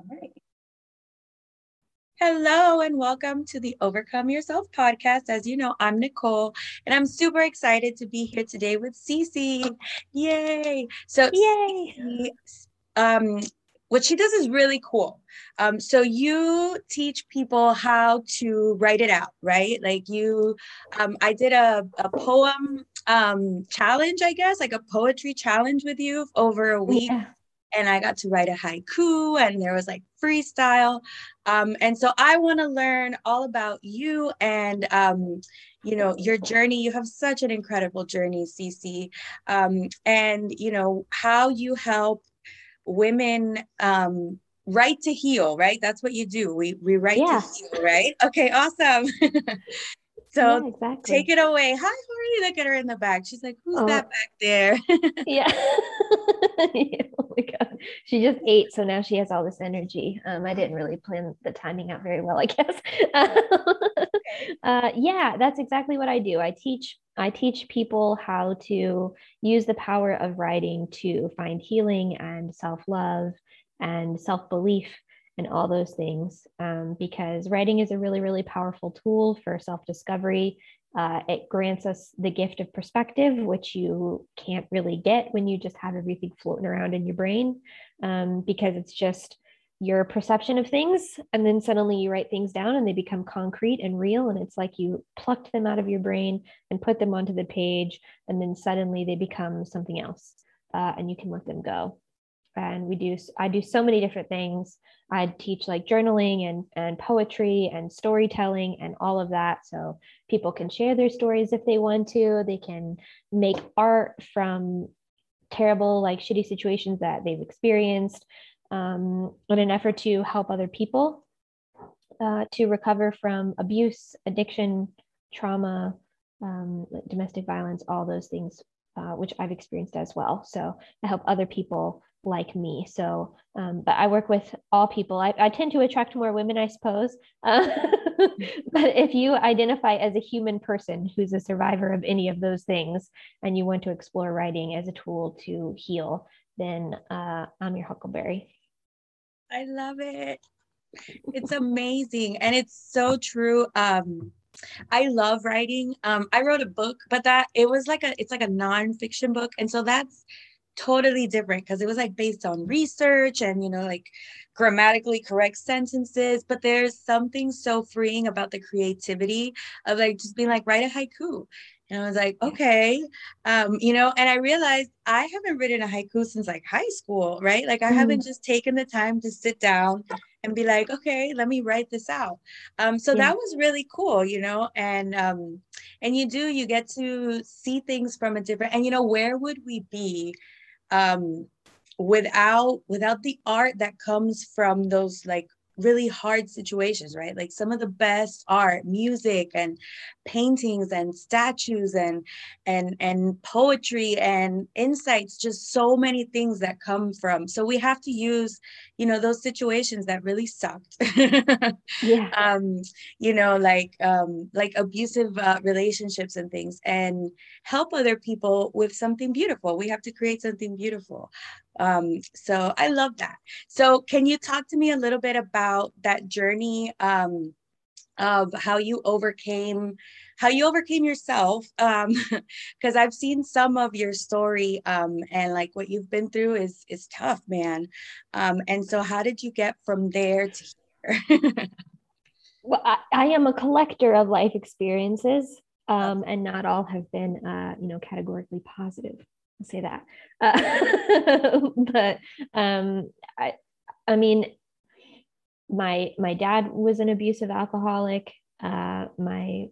All right. Hello and welcome to the Overcome Yourself podcast. As you know, I'm Nicole and I'm super excited to be here today with Cici. Yay! So, yay! um, what she does is really cool. Um, so you teach people how to write it out, right? Like you, um, I did a, a poem um, challenge, I guess, like a poetry challenge with you over a week. Yeah and I got to write a haiku, and there was like freestyle. Um, and so I want to learn all about you and um, you know your journey. You have such an incredible journey, Cici, um, and you know how you help women um, write to heal. Right, that's what you do. We we write yeah. to heal. Right. Okay. Awesome. So yeah, exactly. take it away. Hi, how are you? Look at her in the back. She's like, who's oh. that back there? yeah. oh my God. She just ate. So now she has all this energy. Um, I didn't really plan the timing out very well, I guess. uh, yeah, that's exactly what I do. I teach I teach people how to use the power of writing to find healing and self-love and self-belief and all those things um, because writing is a really, really powerful tool for self discovery. Uh, it grants us the gift of perspective, which you can't really get when you just have everything floating around in your brain um, because it's just your perception of things. And then suddenly you write things down and they become concrete and real. And it's like you plucked them out of your brain and put them onto the page. And then suddenly they become something else uh, and you can let them go and we do i do so many different things i teach like journaling and and poetry and storytelling and all of that so people can share their stories if they want to they can make art from terrible like shitty situations that they've experienced um, in an effort to help other people uh, to recover from abuse addiction trauma um, domestic violence all those things uh, which I've experienced as well. So I help other people like me. So, um, but I work with all people. I, I, tend to attract more women, I suppose. Uh, but if you identify as a human person who's a survivor of any of those things and you want to explore writing as a tool to heal, then uh, I'm your huckleberry. I love it. It's amazing. And it's so true. Um, I love writing. Um, I wrote a book, but that it was like a it's like a nonfiction book, and so that's totally different because it was like based on research and you know like grammatically correct sentences but there's something so freeing about the creativity of like just being like write a haiku and I was like, okay, um, you know, and I realized I haven't written a haiku since like high school, right? Like I mm. haven't just taken the time to sit down and be like, okay, let me write this out. Um, so yeah. that was really cool, you know, and um, and you do, you get to see things from a different, and you know, where would we be um, without without the art that comes from those like really hard situations, right? Like some of the best art, music and paintings and statues and and and poetry and insights, just so many things that come from. So we have to use, you know, those situations that really sucked. yeah. Um, you know, like um like abusive uh, relationships and things and help other people with something beautiful. We have to create something beautiful. Um, so I love that. So can you talk to me a little bit about that journey um, of how you overcame how you overcame yourself? Um because i've seen some of your story um and like what you've been through is is tough man. Um and so how did you get from there to here? Well I, I, am a collector of life experiences um and not all have been uh you know categorically positive Say that. Uh, but um, I, I mean, my my dad was an abusive alcoholic. Uh, my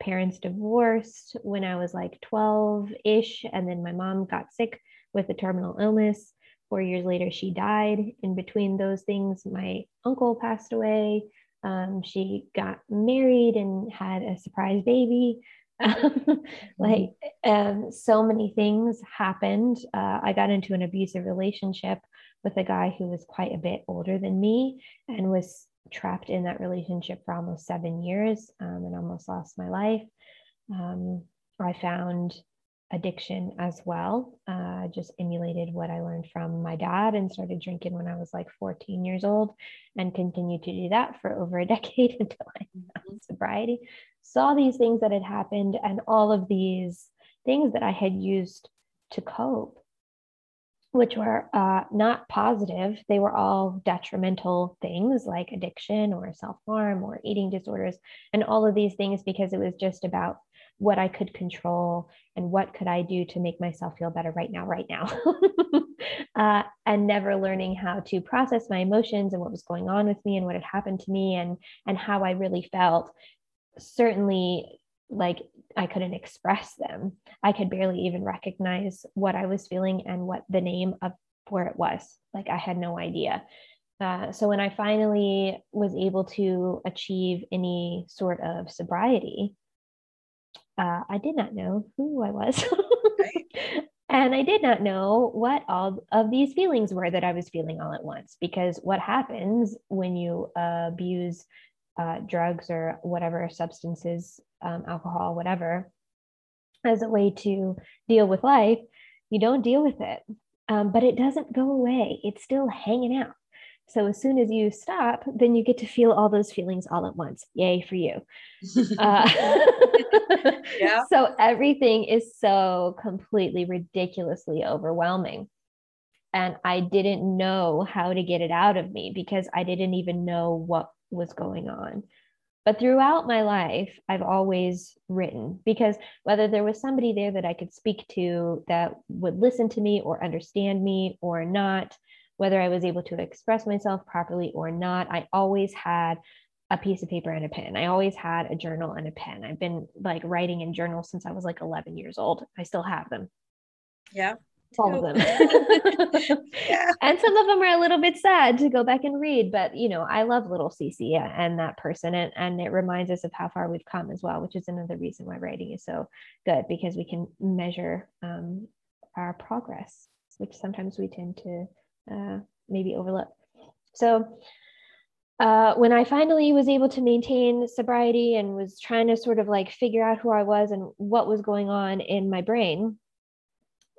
parents divorced when I was like 12 ish, and then my mom got sick with a terminal illness. Four years later, she died. In between those things, my uncle passed away. Um, she got married and had a surprise baby. like um, so many things happened. Uh, I got into an abusive relationship with a guy who was quite a bit older than me and was trapped in that relationship for almost seven years um, and almost lost my life. Um, I found addiction as well. Uh, just emulated what I learned from my dad and started drinking when I was like 14 years old and continued to do that for over a decade until I found sobriety. Saw these things that had happened and all of these things that I had used to cope, which were uh, not positive. They were all detrimental things like addiction or self harm or eating disorders and all of these things because it was just about what I could control and what could I do to make myself feel better right now, right now. uh, and never learning how to process my emotions and what was going on with me and what had happened to me and and how I really felt. Certainly, like I couldn't express them. I could barely even recognize what I was feeling and what the name of where it was. Like I had no idea. Uh, so when I finally was able to achieve any sort of sobriety, uh, I did not know who I was. and I did not know what all of these feelings were that I was feeling all at once. Because what happens when you uh, abuse uh, drugs or whatever substances, um, alcohol, whatever, as a way to deal with life, you don't deal with it. Um, but it doesn't go away, it's still hanging out. So as soon as you stop, then you get to feel all those feelings all at once. Yay for you. Uh, yeah. So everything is so completely ridiculously overwhelming. And I didn't know how to get it out of me because I didn't even know what was going on. But throughout my life, I've always written because whether there was somebody there that I could speak to that would listen to me or understand me or not, whether I was able to express myself properly or not, I always had a piece of paper and a pen. I always had a journal and a pen. I've been like writing in journals since I was like 11 years old. I still have them. Yeah. All of them. yeah. And some of them are a little bit sad to go back and read, but you know, I love little Cici and that person. And, and it reminds us of how far we've come as well, which is another reason why writing is so good because we can measure um, our progress, which sometimes we tend to uh, maybe overlook. So uh, when I finally was able to maintain sobriety and was trying to sort of like figure out who I was and what was going on in my brain,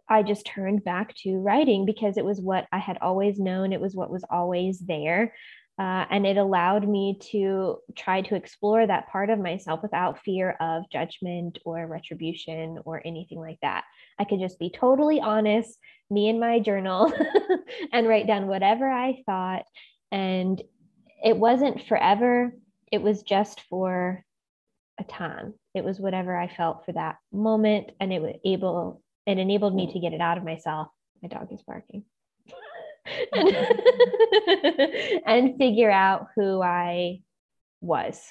I just turned back to writing because it was what I had always known. It was what was always there. Uh, and it allowed me to try to explore that part of myself without fear of judgment or retribution or anything like that. I could just be totally honest, me and my journal, and write down whatever I thought. And it wasn't forever, it was just for a time. It was whatever I felt for that moment. And it was able, it enabled me to get it out of myself. My dog is barking. and, figure out who I was.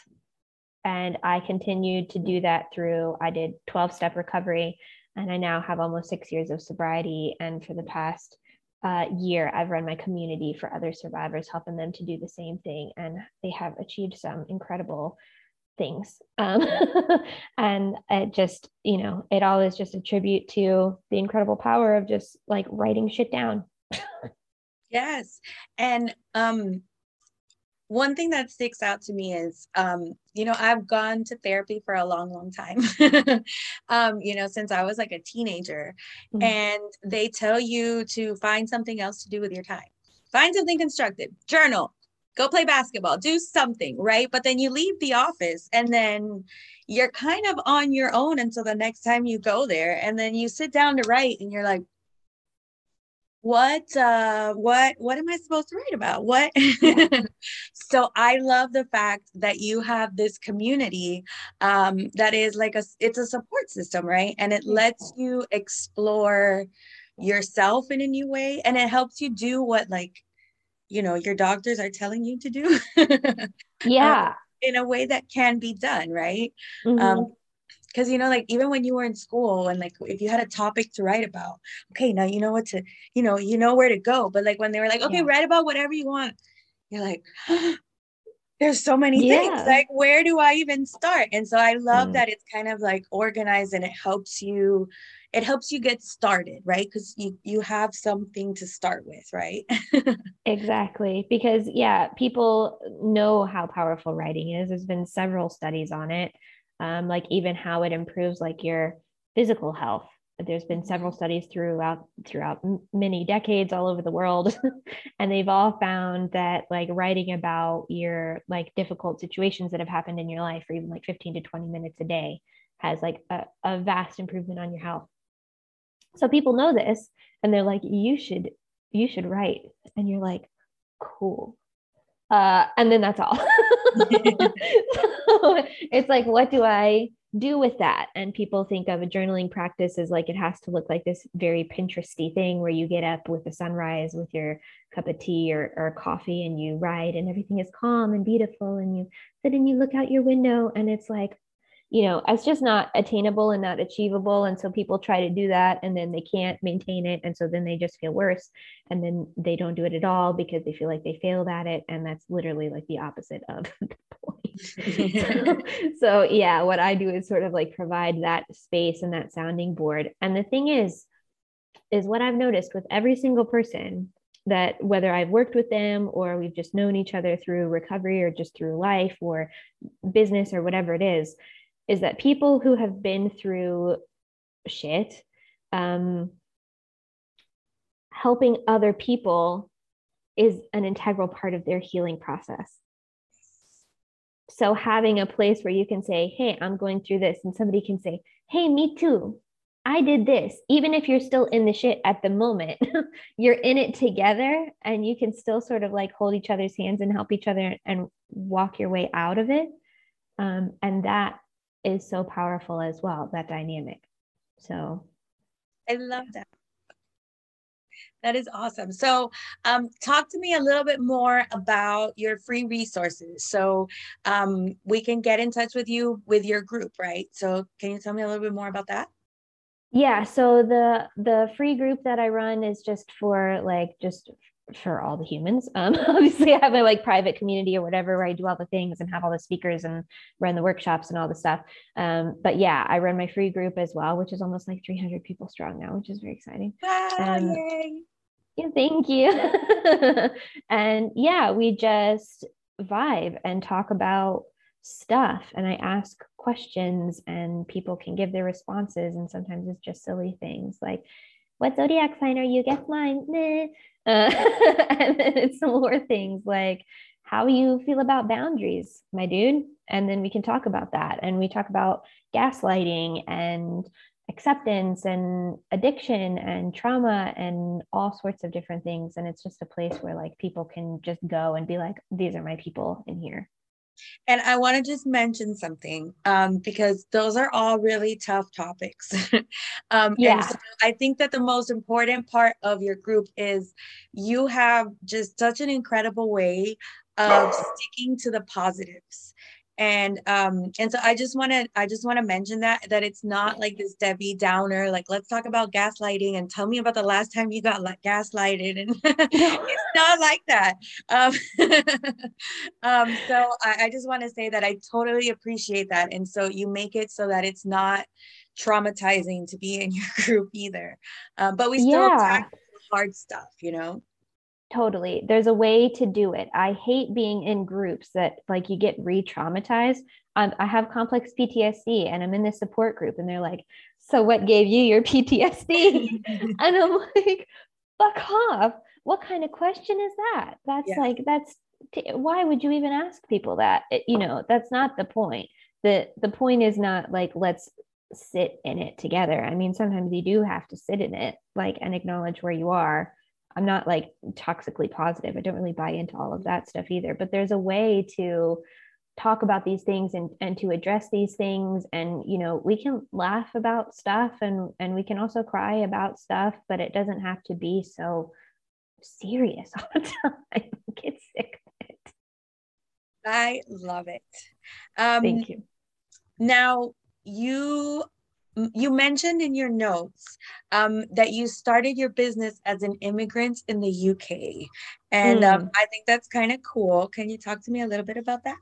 And I continued to do that through, I did 12 step recovery, and I now have almost six years of sobriety. And for the past uh, year, I've run my community for other survivors, helping them to do the same thing. And they have achieved some incredible things. Um, and it just, you know, it all is just a tribute to the incredible power of just like writing shit down. Yes. And um one thing that sticks out to me is um you know I've gone to therapy for a long long time. um you know since I was like a teenager mm-hmm. and they tell you to find something else to do with your time. Find something constructive. Journal. Go play basketball. Do something, right? But then you leave the office and then you're kind of on your own until the next time you go there and then you sit down to write and you're like what uh what what am i supposed to write about? What so i love the fact that you have this community um that is like a it's a support system right? And it lets you explore yourself in a new way and it helps you do what like you know your doctors are telling you to do yeah. um, in a way that can be done right? Mm-hmm. um because you know like even when you were in school and like if you had a topic to write about okay now you know what to you know you know where to go. But like when they were like okay yeah. write about whatever you want you're like there's so many yeah. things like where do i even start? And so i love mm. that it's kind of like organized and it helps you it helps you get started right? Because you you have something to start with right? Exactly. Because yeah people know how powerful writing is. There's been several studies on it um, like even how it improves like your physical health. There's been several studies throughout throughout many decades all over the world and they've all found that like writing about your like difficult situations that have happened in your life for even like 15 to 20 minutes a day has like a, a vast improvement on your health. So people know this and they're like you should you should write. And you're like cool uh, and then that's all so it's like what do i do with that. And people think of a journaling practice as like it has to look like this very Pinteresty thing where you get up with the sunrise with your cup of tea or, or coffee and you write and everything is calm and beautiful and you sit and you look out your window and it's like you know, it's just not attainable and not achievable. And so people try to do that and then they can't maintain it. And so then they just feel worse. And then they don't do it at all because they feel like they failed at it. And that's literally like the opposite of the point. so, so, yeah, what I do is sort of like provide that space and that sounding board. And the thing is, is what I've noticed with every single person that whether I've worked with them or we've just known each other through recovery or just through life or business or whatever it is, is that people who have been through shit, um, helping other people is an integral part of their healing process. So having a place where you can say, Hey, I'm going through this, and somebody can say, Hey, me too. I did this. Even if you're still in the shit at the moment, you're in it together and you can still sort of like hold each other's hands and help each other and walk your way out of it. Um, and that is so powerful as well, that dynamic. So I love that. That is awesome. So, um, talk to me a little bit more about your free resources. So, um, we can get in touch with you with your group, right? So, can you tell me a little bit more about that? Yeah. So the the free group that I run is just for like just for all the humans. Um, obviously, I have my like private community or whatever where I do all the things and have all the speakers and run the workshops and all the stuff. Um, but yeah, I run my free group as well, which is almost like 300 people strong now, which is very exciting. um. Yeah, thank you. and yeah, we just vibe and talk about stuff and I ask questions and people can give their responses and sometimes it's just silly things like what zodiac sign are you guess mine. Uh, and then it's some more things like how you feel about boundaries, my dude. And then we can talk about that. And we talk about gaslighting and acceptance and addiction and trauma and all sorts of different things. And it's just a place where like people can just go and be like, these are my people in here. And I want to just mention something um, because those are all really tough topics. um, yeah. So I think that the most important part of your group is you have just such an incredible way of sticking to the positives and um and so i just want to i just want to mention that that it's not like this debbie downer like let's talk about gaslighting and tell me about the last time you got like gaslighted and it's not like that. Um, um so I, I just want to say that i totally appreciate that. And so you make it so that it's not traumatizing to be in your group either. Um, but we still yeah. hard stuff you know Totally. There's a way to do it. I hate being in groups that like you get re traumatized. Um, I have complex PTSD and I'm in this support group, and they're like, So, what gave you your PTSD? and I'm like, Fuck off. What kind of question is that? That's yeah. like, that's t- why would you even ask people that? It, you know, that's not the point. The, the point is not like, let's sit in it together. I mean, sometimes you do have to sit in it, like, and acknowledge where you are I'm not like toxically positive. I don't really buy into all of that stuff either. But there's a way to talk about these things and, and to address these things. And you know we can laugh about stuff and and we can also cry about stuff but it doesn't have to be so serious all the time. I get sick of it. I love it. Um, thank you. now you you mentioned in your notes um, that you started your business as an immigrant in the UK. And mm. um, hmm. I think that's kind of cool. Can you talk to me a little bit about that?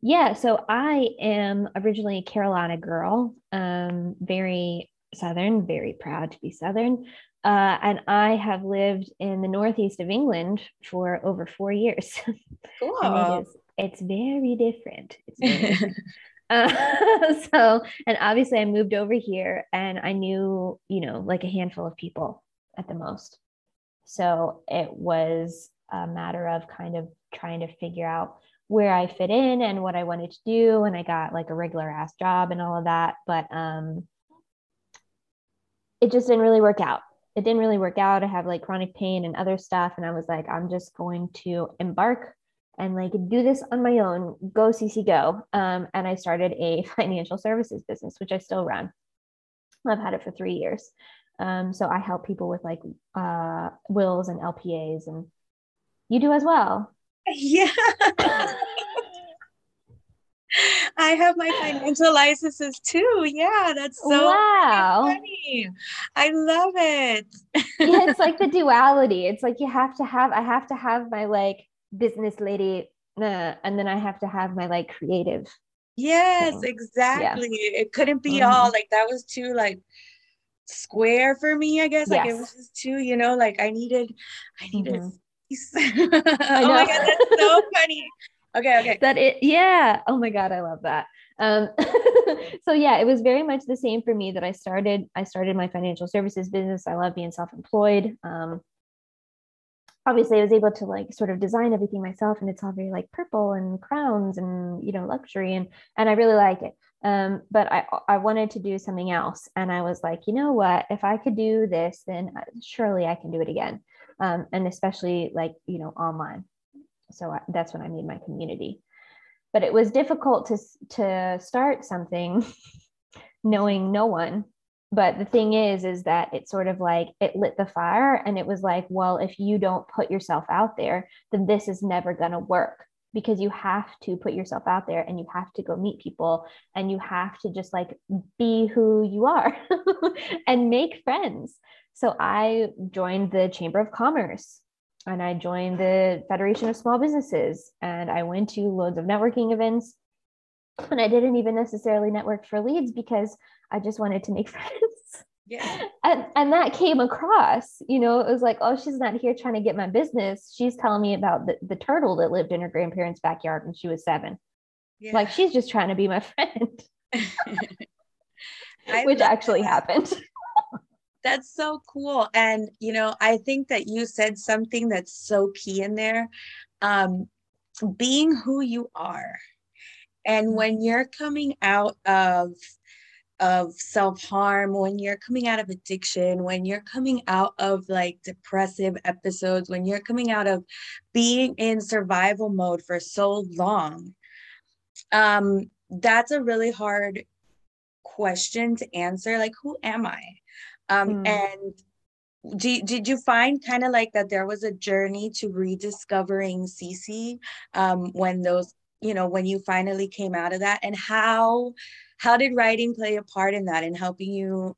Yeah, so I am originally a Carolina girl, um, very Southern, very proud to be Southern. Uh, and I have lived in the northeast of England for over four years. Cool. it is, it's very different. It's very different. Uh, so, and obviously I moved over here and I knew, you know, like a handful of people at the most. So it was a matter of kind of trying to figure out where I fit in and what I wanted to do. And I got like a regular ass job and all of that. But um, it just didn't really work out. It didn't really work out. I have like chronic pain and other stuff. And I was like, I'm just going to embark and like do this on my own. Go Cici go. Um, and I started a financial services business, which I still run. I've had it for three years. Um, so I help people with like uh, wills and LPAs, and you do as well. Yeah. I have my financial licenses too. Yeah, that's so wow. funny. I love it. yeah, it's like the duality. It's like you have to have, I have to have my like business lady, uh, and then I have to have my like creative. Yes, thing. exactly. Yeah. It couldn't be mm-hmm. all like that was too like square for me, I guess. Like yes. it was just too, you know, like I needed, I needed mm-hmm. oh my god, that's so funny. Okay, okay. That it, yeah. Oh my god, I love that. Um, so yeah, it was very much the same for me that I started. I started my financial services business. I love being self-employed. Um, obviously, I was able to like sort of design everything myself, and it's all very like purple and crowns and you know luxury, and and I really like it. Um, but I I wanted to do something else, and I was like, you know what? If I could do this, then uh, surely I can do it again um, and especially like you know online so I, that's when i made my community but it was difficult to to start something knowing no one but the thing is is that it sort of like it lit the fire and it was like well if you don't put yourself out there then this is never going to work because you have to put yourself out there and you have to go meet people and you have to just like be who you are and make friends so I joined the Chamber of Commerce and I joined the Federation of Small Businesses and I went to loads of networking events. And I didn't even necessarily network for leads because I just wanted to make friends. Yeah. And and that came across, you know, it was like, oh, she's not here trying to get my business. She's telling me about the, the turtle that lived in her grandparents' backyard when she was seven. Yeah. Like she's just trying to be my friend. Which actually that. happened. That's so cool. And, you know, I think that you said something that's so key in there um, being who you are. And mm-hmm. when you're coming out of, of self-harm when you're coming out of addiction when you're coming out of like depressive episodes when you're coming out of being in survival mode for so long um that's a really hard question to answer like who am i um, mm. And did, did you find kind of like that there was a journey to rediscovering Cici um, when those, you know, when you finally came out of that? And how how did writing play a part in that in helping you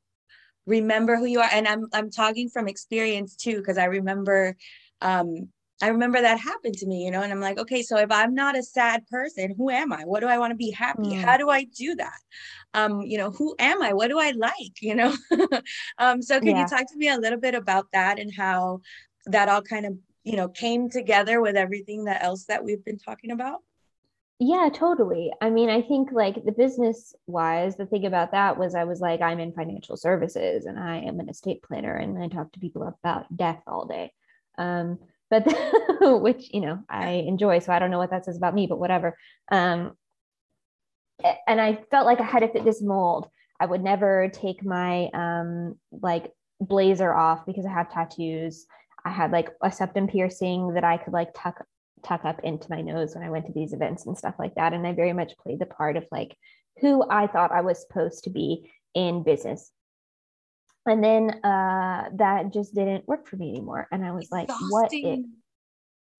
remember who you are? And I'm I'm talking from experience too, because I remember um, I remember that happened to me, you know, and I'm like, okay, so if I'm not a sad person, who am I? What do I want to be happy? Mm. How do I do that? Um, you know, who am I? What do I like? You know, um, so can yeah. you talk to me a little bit about that and how that all kind of, you know, came together with everything that else that we've been talking about? Yeah, totally. I mean, I think like the business wise, the thing about that was I was like, I'm in financial services and I am an estate planner and I talk to people about death all day. Um, but which you know I enjoy. So I don't know what that says about me, but whatever. Um, and I felt like I had to fit this mold. I would never take my um, like blazer off because I have tattoos. I had like a septum piercing that I could like tuck tuck up into my nose when I went to these events and stuff like that. And I very much played the part of like who I thought I was supposed to be in business. And then uh, that just didn't work for me anymore. And i was Exhausting. like what it,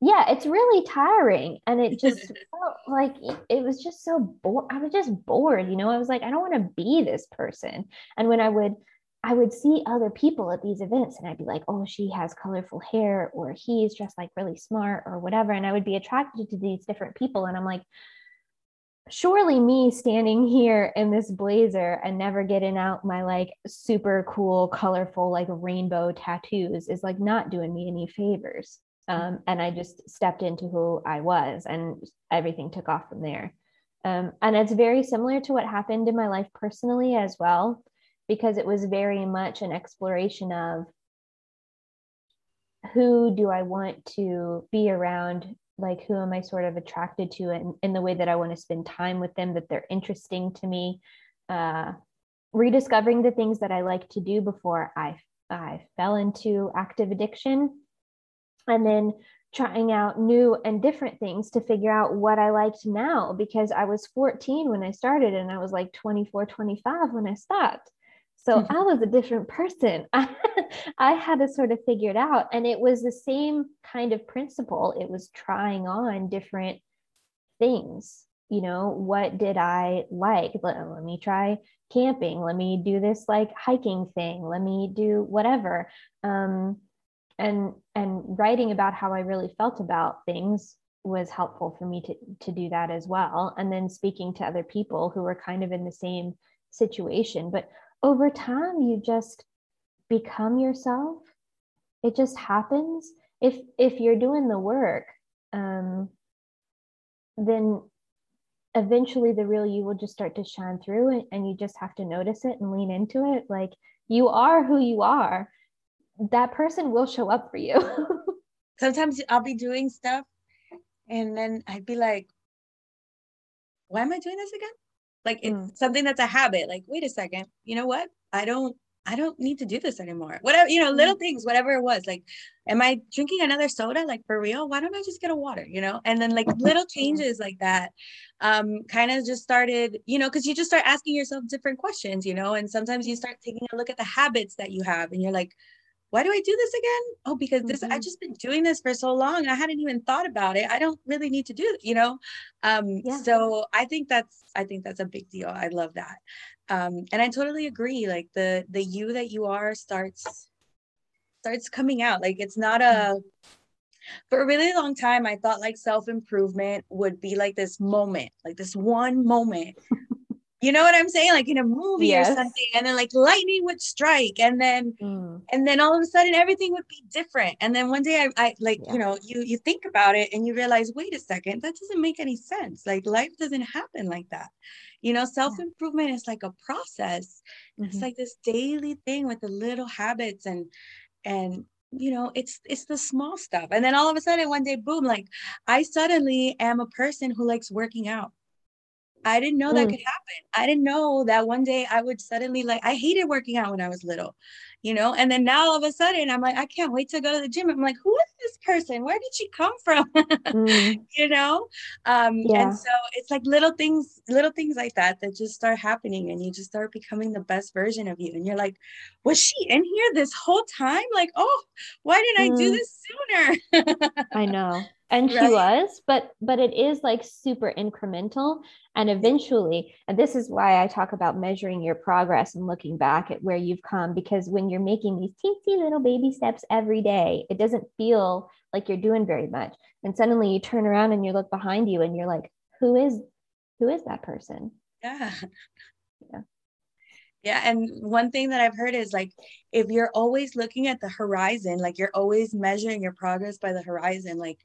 yeah it's really tiring. And it just felt like it was just so bored i was just bored you know? I was like i don't want to be this person. And when i would i would see other people at these events and i'd be like oh she has colorful hair or he's dressed like really smart or whatever and i would be attracted to these different people and i'm like surely me standing here in this blazer and never getting out my like super cool colorful like rainbow tattoos is like not doing me any favors. Um, and i just stepped into who i was and everything took off from there. Um, and it's very similar to what happened in my life personally as well, because it was very much an exploration of who do I want to be around? Like, who am I sort of attracted to in, in the way that I want to spend time with them, that they're interesting to me? Uh, rediscovering the things that I like to do before I, I fell into active addiction. And then trying out new and different things to figure out what I liked now because I was 14 when I started and I was like 24, 25 when I stopped. So mm-hmm. I was a different person. I had to sort of figure it out. And it was the same kind of principle. It was trying on different things. You know, what did I like? Let, let me try camping. Let me do this like hiking thing. Let me do whatever. Um, and and writing about how I really felt about things was helpful for me to to do that as well. And then speaking to other people who were kind of in the same situation. But over time you just become yourself. It just happens. If if you're doing the work um, then eventually the real you will just start to shine through and, and you just have to notice it and lean into it. Like you are who you are. That person will show up for you. Sometimes i'll be doing stuff and then i'd be like why am i doing this again like it's mm. something that's a habit like wait a second you know what? I don't i don't need to do this anymore. Whatever you know mm. little things whatever it was like am i drinking another soda? Like for real? Why don't i just get a water? You know? And then like little changes like that um kind of just started you know because you just start asking yourself different questions you know? And sometimes you start taking a look at the habits that you have and you're like why do I do this again? Oh, because this mm-hmm. I just been doing this for so long. I hadn't even thought about it. I don't really need to do it, you know. Um, yeah. so I think that's I think that's a big deal. I love that. Um, and I totally agree. Like the the you that you are starts starts coming out. Like it's not a mm-hmm. for a really long time i thought like self-improvement would be like this moment like this one moment you know what I'm saying? Like in a movie yes. or something, and then like lightning would strike, and then mm. and then all of a sudden everything would be different. And then one day I, I like, yeah. you know, you you think about it and you realize, wait a second, that doesn't make any sense. Like life doesn't happen like that. You know, self-improvement yeah. is like a process. Mm-hmm. It's like this daily thing with the little habits and and you know it's it's the small stuff and then all of a sudden one day boom like i suddenly am a person who likes working out I didn't know that mm. could happen. I didn't know that one day I would suddenly like I hated working out when I was little, you know, and then now all of a sudden I'm like, I can't wait to go to the gym. I'm like, who is this person? Where did she come from? mm. you know? Um, yeah. and so it's like little things, little things like that that just start happening and you just start becoming the best version of you. And you're like, was she in here this whole time? Like, oh, why didn't mm. I do mm. this sooner? I know and right. she was but but it is like super incremental and eventually and this is why i talk about measuring your progress and looking back at where you've come because when you're making these teensy little baby steps every day it doesn't feel like you're doing very much. And suddenly you turn around and you look behind you and you're like who is who is that person? Yeah. Yeah. Yeah. And one thing that I've heard is like, if you're always looking at the horizon, like you're always measuring your progress by the horizon, like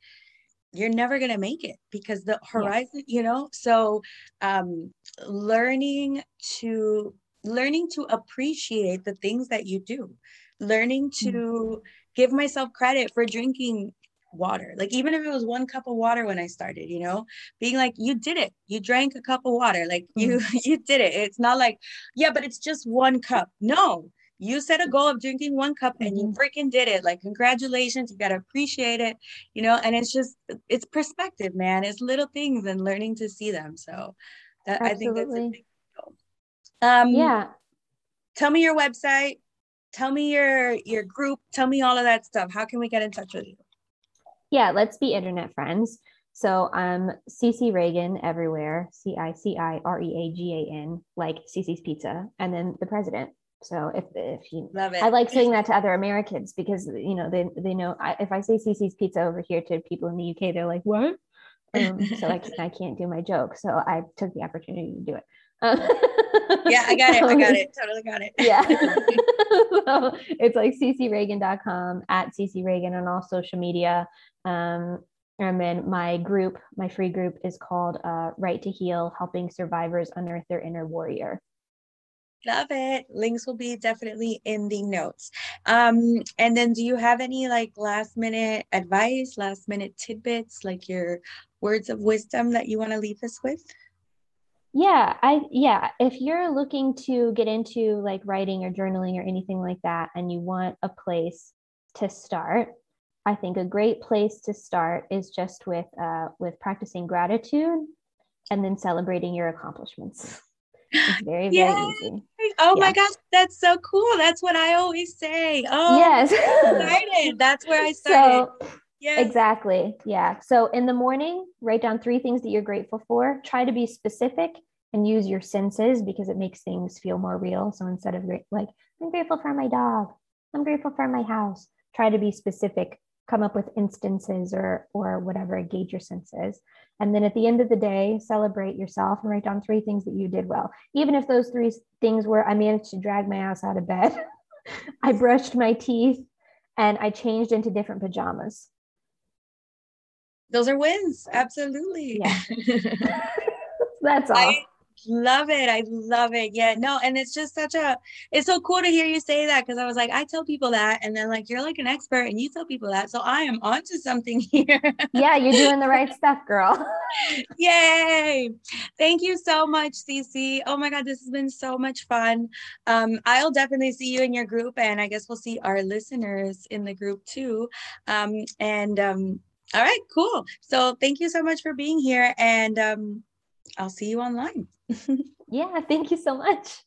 you're never going to make it because the horizon yeah. you know? So um learning to learning to appreciate the things that you do learning to mm-hmm. give myself credit for drinking water. Like even if it was one cup of water when i started you know? Being like you did it. You drank a cup of water. Like you mm-hmm. you did it. It's not like yeah but it's just one cup. No you set a goal of drinking one cup and you mm-hmm. freaking did it. Like congratulations you got to appreciate it you know and it's just it's perspective man. It's little things and learning to see them. So that, i think that's a big deal. Um yeah. tell me your website. Tell me your your group. Tell me all of that stuff. How can we get in touch with you? Yeah let's be internet friends. So I'm um, Cici Reagan everywhere, C I C I R E A G A N, like CiCi's Pizza, and then the president. So if if you love it, I like saying that to other Americans because you know they they know I, if I say CiCi's Pizza over here to people in the UK, they're like what? Um, so I can't, I can't do my joke. So I took the opportunity to do it. Um, yeah, I got it. I got it. Totally got it. yeah. so it's like cicireagan.com at ccreagan on all social media. Um, And then my group, my free group is called uh, Write to Heal, helping survivors unearth their inner warrior. Love it. Links will be definitely in the notes. Um, and then do you have any like last minute advice, last minute tidbits, like your words of wisdom that you want to leave us with? Yeah, I yeah, if you're looking to get into like writing or journaling or anything like that and you want a place to start, I think a great place to start is just with uh, with practicing gratitude and then celebrating your accomplishments. It's very, very easy. Oh yeah. my gosh, that's so cool. That's what I always say. Oh, yes. excited. That's where I started. So, yes. Exactly. Yeah. So in the morning, write down three things that you're grateful for. Try to be specific and use your senses because it makes things feel more real. So instead of like, I'm grateful for my dog, I'm grateful for my house, try to be specific come up with instances or or whatever engage your senses and then at the end of the day celebrate yourself and write down three things that you did well. Even if those three things were i managed to drag my ass out of bed i brushed my teeth and i changed into different pajamas. Those are wins. Absolutely. Yeah. that's all. I, love it. I love it. Yeah, no, and it's just such a it's so cool to hear you say that because I was like, I tell people that, and then like you're like an expert and you tell people that. So I am onto something here. yeah, you're doing the right stuff, girl. Yay. Thank you so much, Cici. Oh my god, this has been so much fun. Um, I'll definitely see you in your group, and I guess we'll see our listeners in the group too. Um, and um, all right, cool. So thank you so much for being here and um I'll see you online. yeah, thank you so much.